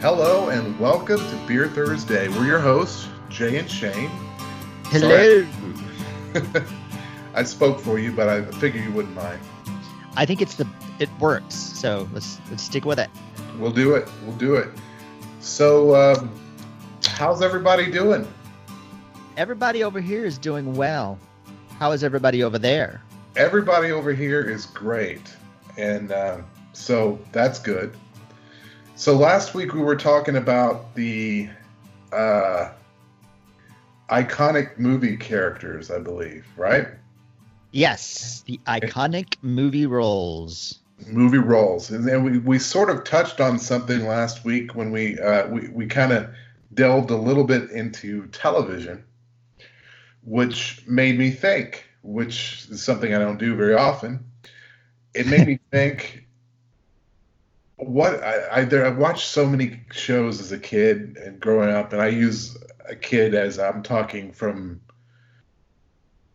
Hello and welcome to Beer Thursday. We're your hosts, Jay and Shane. Hello. I spoke for you, but I figured you wouldn't mind. I think it's the it works. So let's let's stick with it. We'll do it. We'll do it. So, um, how's everybody doing? Everybody over here is doing well. How is everybody over there? Everybody over here is great, and uh, so that's good. So last week we were talking about the uh, iconic movie characters, I believe, right? Yes, the iconic movie roles. Movie roles, and then we, we sort of touched on something last week when we uh, we we kind of delved a little bit into television, which made me think, which is something I don't do very often. It made me think what I, I there I watched so many shows as a kid and growing up, and I use a kid as I'm talking from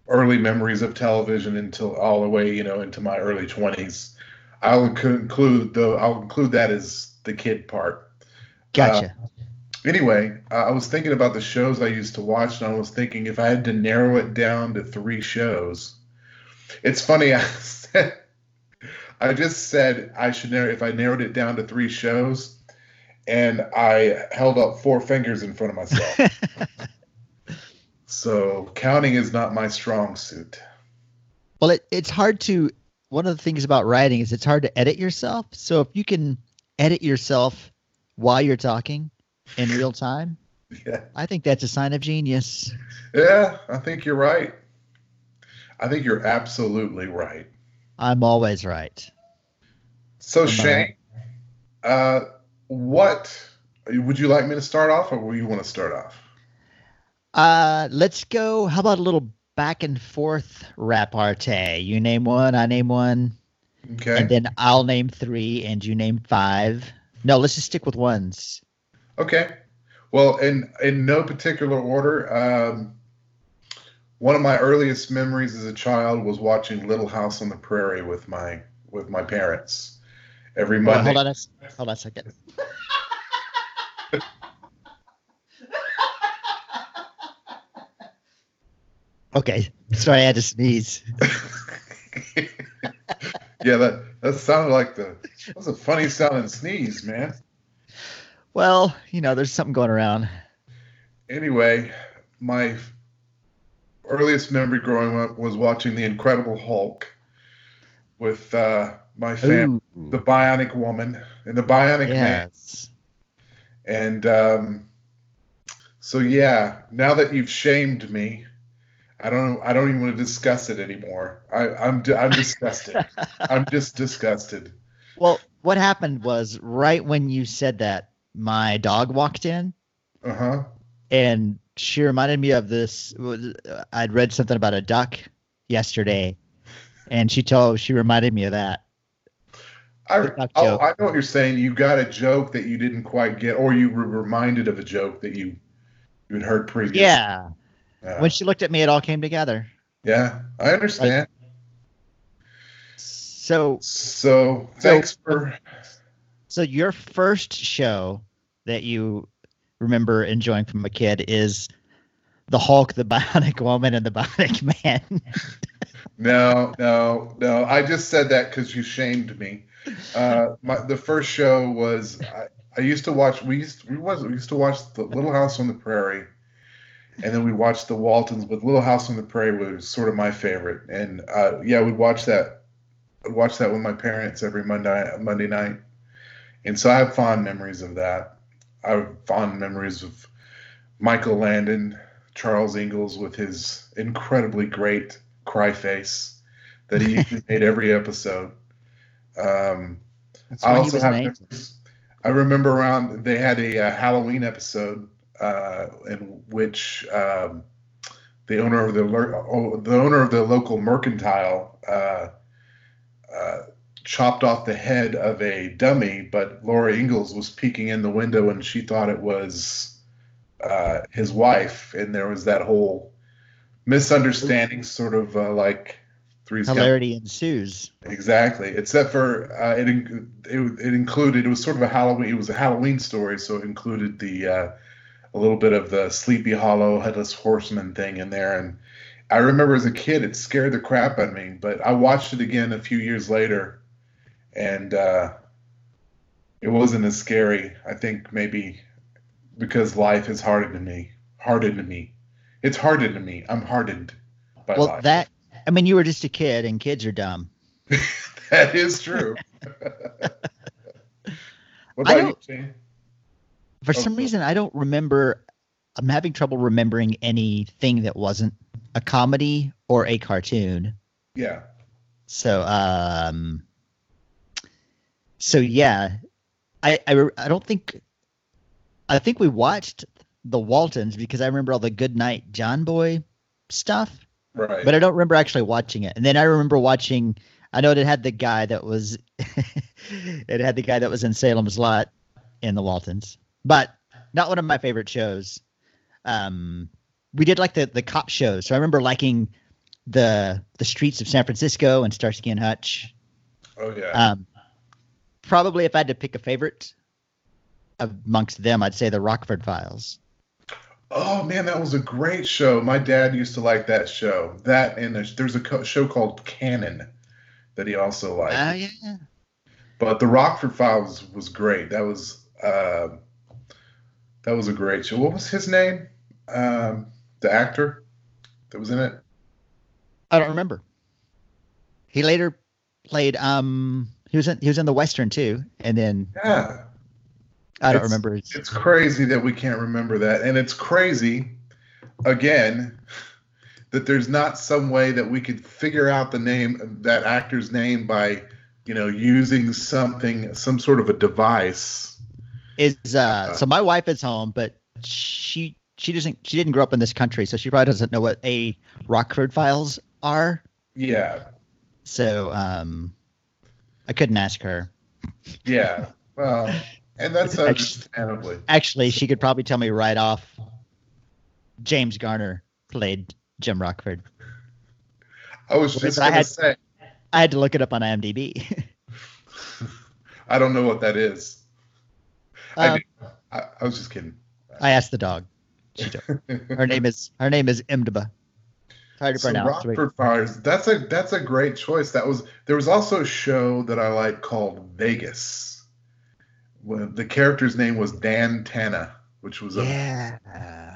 early memories of television until all the way you know into my early 20s. I'll include the I'll include that as the kid part. Gotcha. Uh, anyway, uh, I was thinking about the shows I used to watch, and I was thinking if I had to narrow it down to three shows. It's funny. I said I just said I should narrow if I narrowed it down to three shows, and I held up four fingers in front of myself. so counting is not my strong suit. Well, it, it's hard to. One of the things about writing is it's hard to edit yourself. So if you can edit yourself while you're talking in real time, Yeah. I think that's a sign of genius. Yeah, I think you're right. I think you're absolutely right. I'm always right. So Shane, uh, what would you like me to start off, or will you want to start off? Uh, let's go. How about a little back and forth repartee? You name one, I name one, Okay. and then I'll name three, and you name five. No, let's just stick with ones. Okay. Well, in in no particular order, um, one of my earliest memories as a child was watching Little House on the Prairie with my with my parents every Hold on, hold on, a, hold on a second. Okay, sorry, I had to sneeze. yeah, that that sounded like the that was a funny sounding sneeze, man. Well, you know, there's something going around. Anyway, my earliest memory growing up was watching The Incredible Hulk with uh, my family, Ooh, the Bionic Woman and the Bionic Man. And um, so yeah, now that you've shamed me, I don't I don't even want to discuss it anymore. I, I'm I'm disgusted. I'm just disgusted. Well, what happened was right when you said that, my dog walked in Uh huh. and she reminded me of this. I'd read something about a duck yesterday, and she told she reminded me of that. I, oh, I know what you're saying. You got a joke that you didn't quite get, or you were reminded of a joke that you you had heard previously. Yeah, Yeah. when she looked at me, it all came together. Yeah, I understand. So, So thanks for so your first show that you remember enjoying from a kid is the Hulk, the Bionic Woman, and the Bionic Man. no, no, no. I just said that because you shamed me. Uh, my the first show was I, I used to watch. We used we was we used to watch the Little House on the Prairie, and then we watched the Waltons. But Little House on the Prairie was sort of my favorite. And uh, yeah, we watched that. I'd watch that with my parents every Monday Monday night, and so I have fond memories of that. I have fond memories of Michael Landon, Charles Ingalls with his incredibly great cry face that he made every episode. Um, I also have. memories- I remember around they had a, uh Halloween episode uh, in which um, the owner of the oh, the owner of the local mercantile uh, uh, chopped off the head of a dummy, but Laura Ingalls was peeking in the window and she thought it was uh, his wife, and there was that whole misunderstanding, sort of uh, like Three's Hilarity ensues. Exactly. Except for uh, it, it, it included it was sort of a Halloween. It was a Halloween story, so it included the uh, a little bit of the Sleepy Hollow headless horseman thing in there. And I remember as a kid, it scared the crap out of me. But I watched it again a few years later, and uh, it wasn't as scary. I think maybe because life has hardened me. Hardened me. It's hardened to me. I'm hardened by Well, life. that I mean, you were just a kid, and kids are dumb. that is true. what about you, Shane? For Oh, some reason, I don't remember. I'm having trouble remembering anything that wasn't a comedy or a cartoon. Yeah. So, um, so yeah, I, I, I don't think, I think we watched the Waltons because I remember all the Good Night John Boy stuff, Right. but I don't remember actually watching it. And then I remember watching, I know it had the guy that was, it had the guy that was in Salem's Lot in the Waltons, but not one of my favorite shows. Um, we did like the, the cop shows. So I remember liking the the streets of San Francisco and Starsky and Hutch. oh yeah. Um, probably if I had to pick a favorite amongst them, I'd say the Rockford Files. Oh man, that was a great show. My dad used to like that show. That and there's, there's a co- show called Cannon that he also liked. Oh yeah. but the Rockford Files was great. That was uh, that was a great show. What was his name? Um, the actor that was in it. I don't remember. He later played um he was in he was in the Western too, and then Yeah. I don't It's- remember It's crazy that we can't remember that. And it's crazy, again, that there's not some way that we could figure out the name, that actor's name by, you know, using something, some sort of a device. is uh so my wife is home, but she she doesn't she didn't grow up in this country, so she probably doesn't know what a Rockford Files are. Yeah. So um I couldn't ask her. Yeah. Well, and that's Actually- understandably. Actually, she could probably tell me right off. James Garner played Jim Rockford. I was just I going to had- say, I had to look it up on IMDb. I don't know what that is. I, Um, do. I, I was just kidding. I asked the dog. Her name is her name is Imdaba. It's hard to So pronounce. Rockford Files. That's a that's a great choice. That was there was also a show that I like called Vegas. The character's name was Dan Tana, which was a Yeah,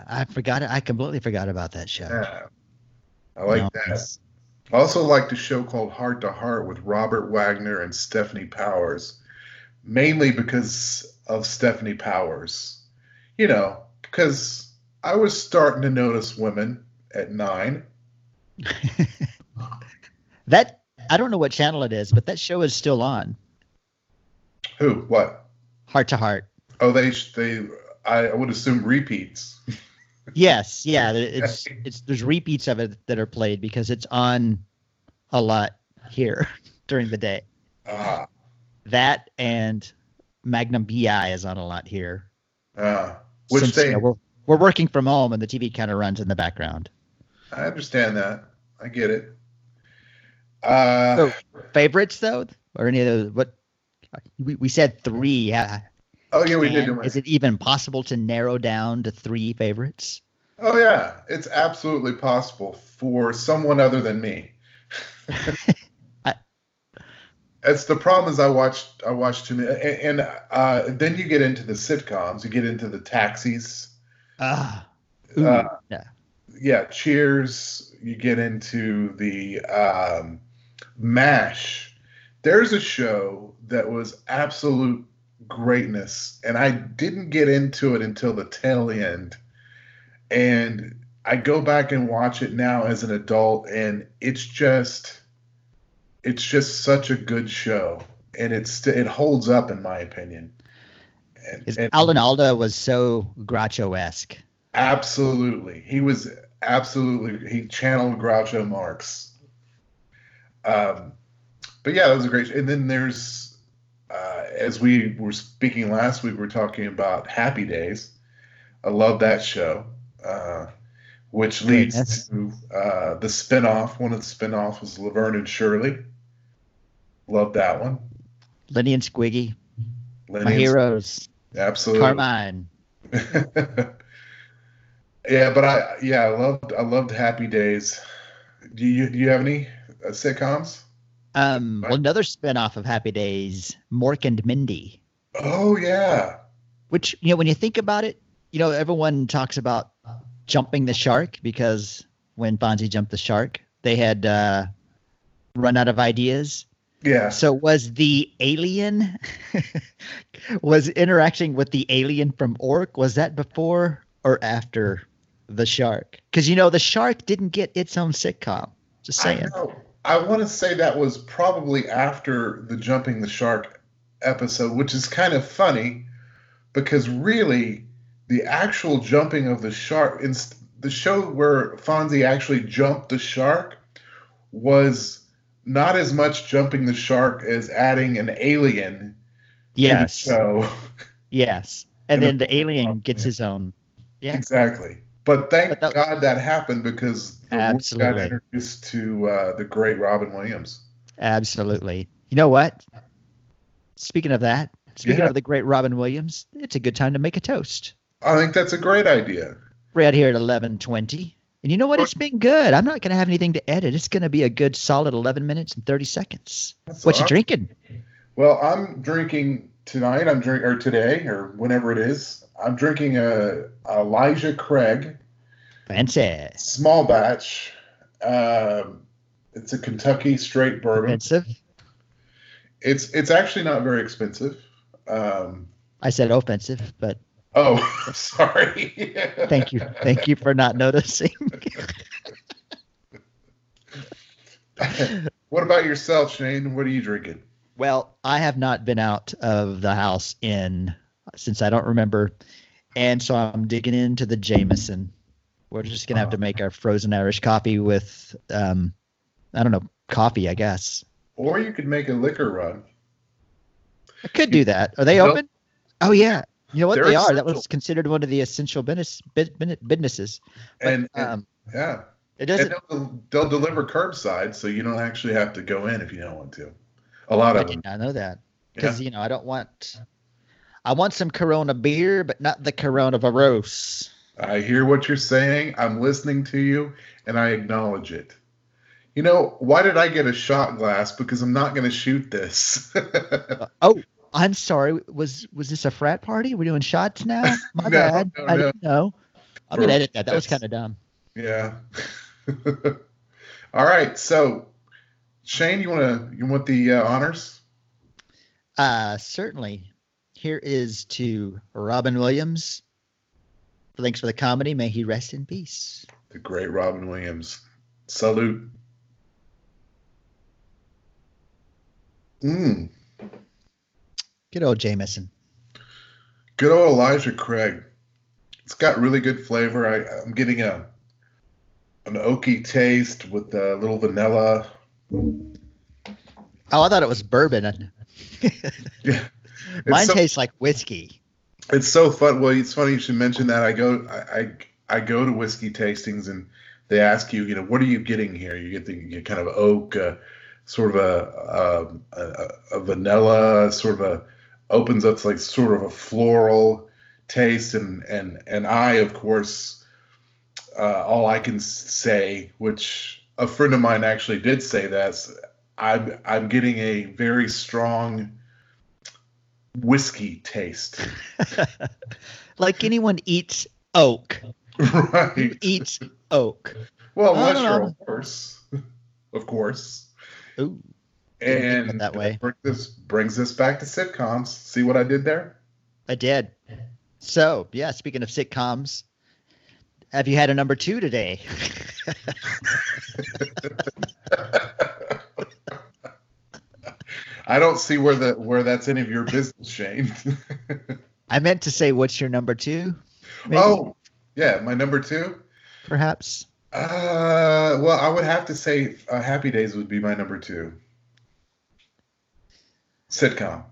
I forgot. it. I completely forgot about that show. yeah. I like No, that. it's- I also liked a show called Hart to Hart with Robert Wagner and Stefanie Powers, mainly because of Stefanie Powers. You know, because I was starting to notice women at nine. That I don't know what channel it is, but that show is still on. Who? What? Hart to Hart. Oh, they they. I would assume repeats. Yes, yeah. It's it's there's repeats of it that are played because it's on a lot here during the day. Ah, That and Magnum PI is on a lot here. ah. Which Since, they, you know, we're, we're working from home and the TV kind of runs in the background. I understand that. I get it. Uh, So- Favorites though, or any of those? What we, we said three. Uh, oh yeah, we did. is it. even possible to narrow down to three favorites? Oh yeah, it's absolutely possible for someone other than me. I- It's the problem is I watched I watched too many, and, and uh, then you get into the sitcoms, you get into the taxis, Ah, Uh, yeah. yeah, Cheers. You get into the um, Mash. There's a show that was absolute greatness, and I didn't get into it until the tail end. And I go back and watch it now as an adult, and it's just, it's just such a good show, and it's it holds up in my opinion. And, and- Alan Alda was so Groucho esque. Absolutely. He was absolutely he channeled Groucho Marx. Um but yeah, that was a great and then there's uh as we were speaking last week we are talking about Happy Days. I love that show. Uh which leads to uh, the spinoff. One of the spinoffs was Laverne and Shirley. Love that one. Lenny and Squiggy, Lenny my and- heroes. Absolutely. Carmine. yeah, but I yeah I loved I loved Happy Days. Do you do you have any uh, sitcoms? Um, well, another spinoff of Happy Days, Mork and Mindy. Oh yeah, Which you know, when you think about it, you know, everyone talks about jumping the shark because when Fonzie jumped the shark, they had uh, run out of ideas. yeah. So was the alien was interacting with the alien from Ork? Was that before or after the shark? Because you know the shark didn't get its own sitcom. Just I saying. know. I want to say that was probably after the jumping the shark episode, which is kind of funny because really the actual jumping of the shark in the show where Fonzie actually jumped the shark was not as much jumping the shark as adding an alien Yes. show. Yes. And And then the- the alien gets his own. Yeah. Exactly. But thank But that- God that happened because the world got Absolutely. introduced to uh, the great Robin Williams. Absolutely. You know what? Speaking of that, speaking Yeah. of the great Robin Williams, it's a good time to make a toast. I think that's a great idea. Right here at eleven twenty. And you know what? It's been good. I'm not going to have anything to edit. It's going to be a good solid 11 minutes and 30 seconds. That's What you awesome. drinking? Well, I'm drinking tonight. I'm drink or today or whenever it is. I'm drinking a Elijah Craig Fancy. small batch. Um, it's a Kentucky straight bourbon. Offensive. It's it's actually not very expensive. Um, I said offensive, but oh, sorry. thank you. Thank you for not noticing. what about yourself, Shane? What are you drinking? well, I have not been out of the house in since I don't remember. And so I'm digging into the Jameson. We're just gonna have to make our frozen Irish coffee with um I don't know, coffee, I guess. Or you could make a liquor run. I could do that. Are they Nope. open? Oh yeah. You know what They're they are? That was considered one of the essential business businesses. But, And, and- um, yeah, it doesn't. they'll, they'll deliver curbside, so you don't actually have to go in if you don't want to. A lot I of them. not know that Yeah. because you know I don't want. I want some Corona beer, but not the Corona virus. I hear what you're saying. I'm listening to you, and I acknowledge it. You know, why did I get a shot glass? Because I'm not going to shoot this. Oh, I'm sorry. Was was this a frat party? We're doing shots now. My No, bad. no, I no. didn't know. I'm gonna edit that. That was kind of dumb. yeah. All right. So, Shane, you want to you want the uh, honors? Uh, certainly. Here is to Robin Williams. Thanks for the comedy. May he rest in peace. The great Robin Williams. Salute. Mm. Good old Jameson. Good old Elijah Craig. It's got really good flavor. I, I'm getting a an oaky taste with a little vanilla. Oh, I thought it was bourbon. Yeah, Mine so, tastes like whiskey. It's so fun. Well, it's funny you should mention that. I go I, I I go to whiskey tastings and they ask you, you know, what are you getting here? You get the you get kind of oak, uh, sort of a, a, a a vanilla, sort of a opens up like sort of a floral taste, and and and I, of course, uh, all I can say, which a friend of mine actually did say that, I'm I'm getting a very strong whiskey taste. like anyone eats oak. right. Who eats oak? Well, unless you're a horse, of course. Ooh. And that way. bring this brings us back to sitcoms. See what I did there? I did. So, yeah, speaking of sitcoms, have you had a number two today? I don't see where the where that's any of your business, Shane. I meant to say, what's your number two? Maybe, oh, yeah, my number two. perhaps. Uh, well, I would have to say uh, Happy Days would be my number two. Sitcom.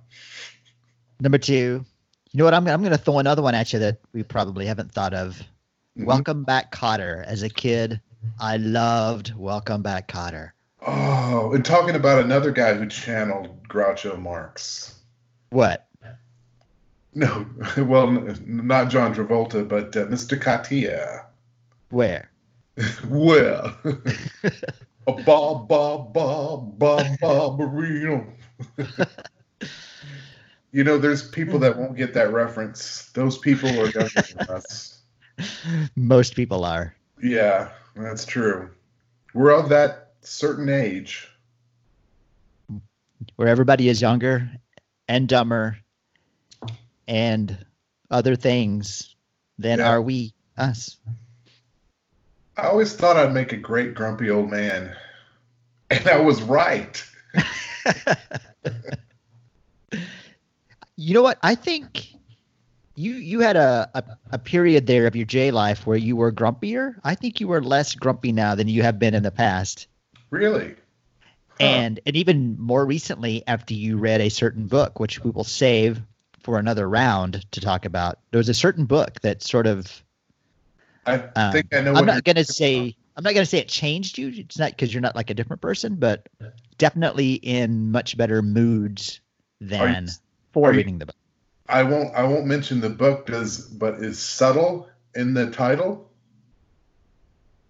Number two. You know what? I'm, I'm going to throw another one at you that we probably haven't thought of. Mhm. Welcome Back Kotter. As a kid, I loved Welcome Back Kotter. Oh, and talking about another guy who channeled Groucho Marx. What? No, well, not John Travolta, but uh, Mr. Kotter. Where? Well, a ba ba ba ba barbarino. you know, there's people that won't get that reference. Those people are younger than us. Most people are. Yeah, that's true. We're of that certain age. Where everybody is younger and dumber and other things than Yeah. are we, us. I always thought I'd make a great grumpy old man, and I was right. You know what? I think you you had a, a, a period there of your J life where you were grumpier. I think you were less grumpy now than you have been in the past. Really? Huh. And and even more recently after you read a certain book, which we will save for another round to talk about. There was a certain book that sort of I um, think I know. What I'm not gonna talking say I'm not gonna say it changed you. It's not because you're not like a different person, but definitely in much better moods than for are you- reading the book. I won't. I won't mention the book. Does but is subtle in the title?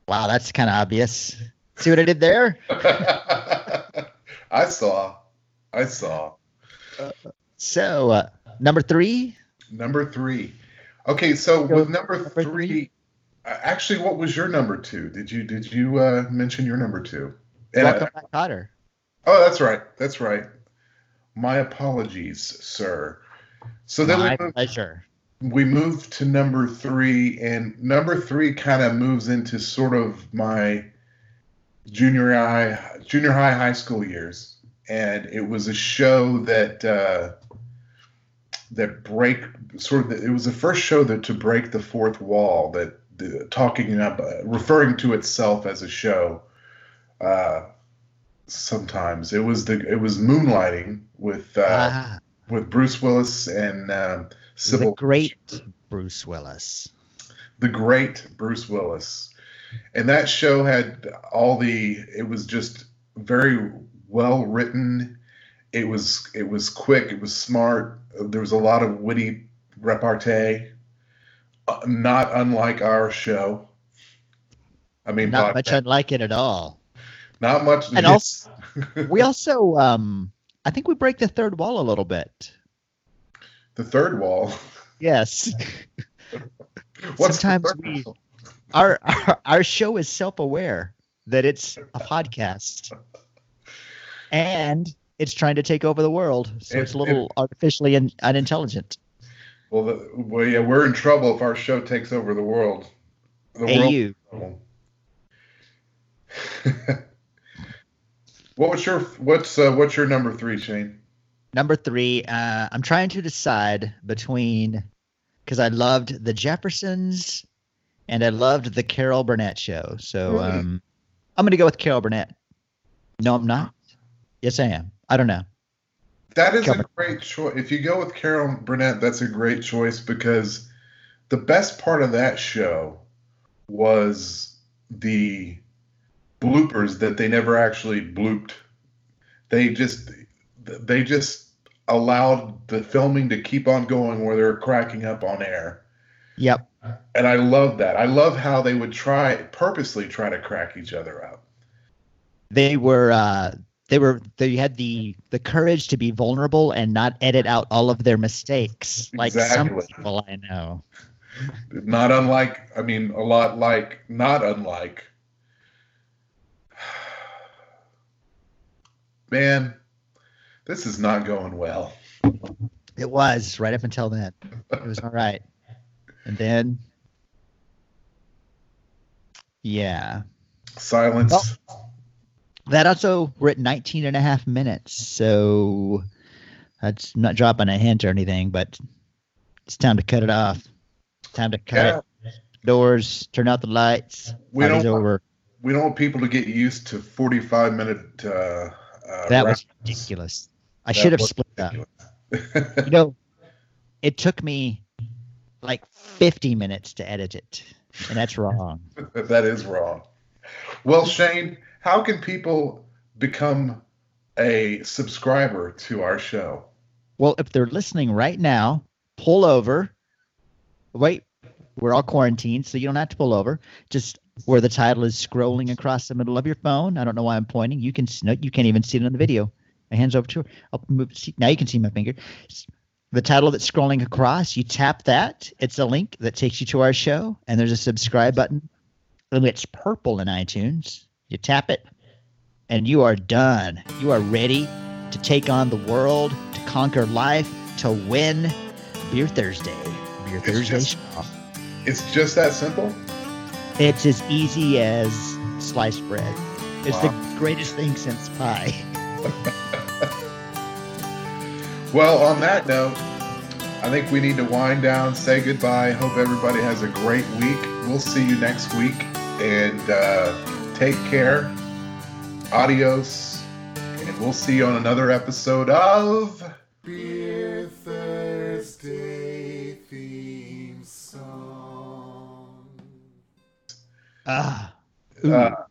Wow, that's kind of obvious. See what I did there? I saw. I saw. So uh, number three, Number three. Okay, so with number, number three, three. uh, actually, what was your number two? Did you did you uh, mention your number two? And I- Kotter. oh, that's right. That's right. My apologies, sir. So then My we moved, pleasure. we moved to number three, and number three kind of moves into sort of my junior high, junior high, high school years, and it was a show that uh, that break sort of. The, it was the first show that to break the fourth wall, that the, talking up, uh, referring to itself as a show. Uh, sometimes it was the it was moonlighting with uh, ah, with Bruce Willis and um, the great Bruce Willis. the great Bruce Willis. And that show had all the it was just very well written. It was it was quick, it was smart. There was a lot of witty repartee. Uh, not unlike our show. I mean Not much podcast. unlike it at all. not much And also, we also, um, I think we break the third wall a little bit. the third wall. Yes, What's the Sometimes third we- wall? Our, our our show is self-aware that it's a podcast, and it's trying to take over the world. So It- it's a little artificially un- unintelligent. Well, the, well, yeah, we're in trouble if our show takes over the world. The Hey, world you. what was your what's uh, what's your number three, Shane? Number three, uh, I'm trying to decide between because I loved the Jeffersons and I loved the Carol Burnett show. So um, I'm going to go with Carol Burnett. No, I'm not. Yes, I am. I don't know. That is a great choice. If you go with Carol Burnett, that's a great choice because the best part of that show was the bloopers that they never actually blooped. They just they just allowed the filming to keep on going where they're cracking up on air. Yep. And I love that. I love how they would try purposely try to crack each other up. They were. Uh, they were. They had the the courage to be vulnerable and not edit out all of their mistakes, like Exactly. some people I know. Not unlike, I mean, a lot like, not unlike. Man, this is not going well. It was right up until then. It was all right, and then, yeah. Silence. Well- That also we're at 19 and a half minutes, so that's I'm not dropping a hint or anything, but it's time to cut it off. Time to cut Yeah. it. Doors, turn out the lights. We don't, over. we don't want people to get used to 45 minute. Uh, uh, That was ridiculous. I That should have split that. ridiculous. You know, it took me like 50 minutes to edit it. and that's wrong. that is wrong. Well, Shane, how can people become a subscriber to our show? Well, if they're listening right now, pull over. Wait, we're all quarantined, so you don't have to pull over. Just where the title is scrolling across the middle of your phone. I don't know why I'm pointing. You can no, you can't even see it on the video. My hands over to her. I'll move. See, now you can see my finger. The title that's scrolling across. You tap that. It's a link that takes you to our show, and there's a subscribe button. And it's purple in iTunes. You tap it, and you are done. You are ready to take on the world, to conquer life, to win. Beer Thursday. Beer It's Thursday. Just, it's just that simple. It's as easy as sliced bread. It's Wow. the greatest thing since pie. Well, on that note, I think we need to wind down, say goodbye. Hope everybody has a great week. We'll see you next week, and uh, take care. Adios, and we'll see you on another episode of Beer Thursday theme song. Ah. Uh,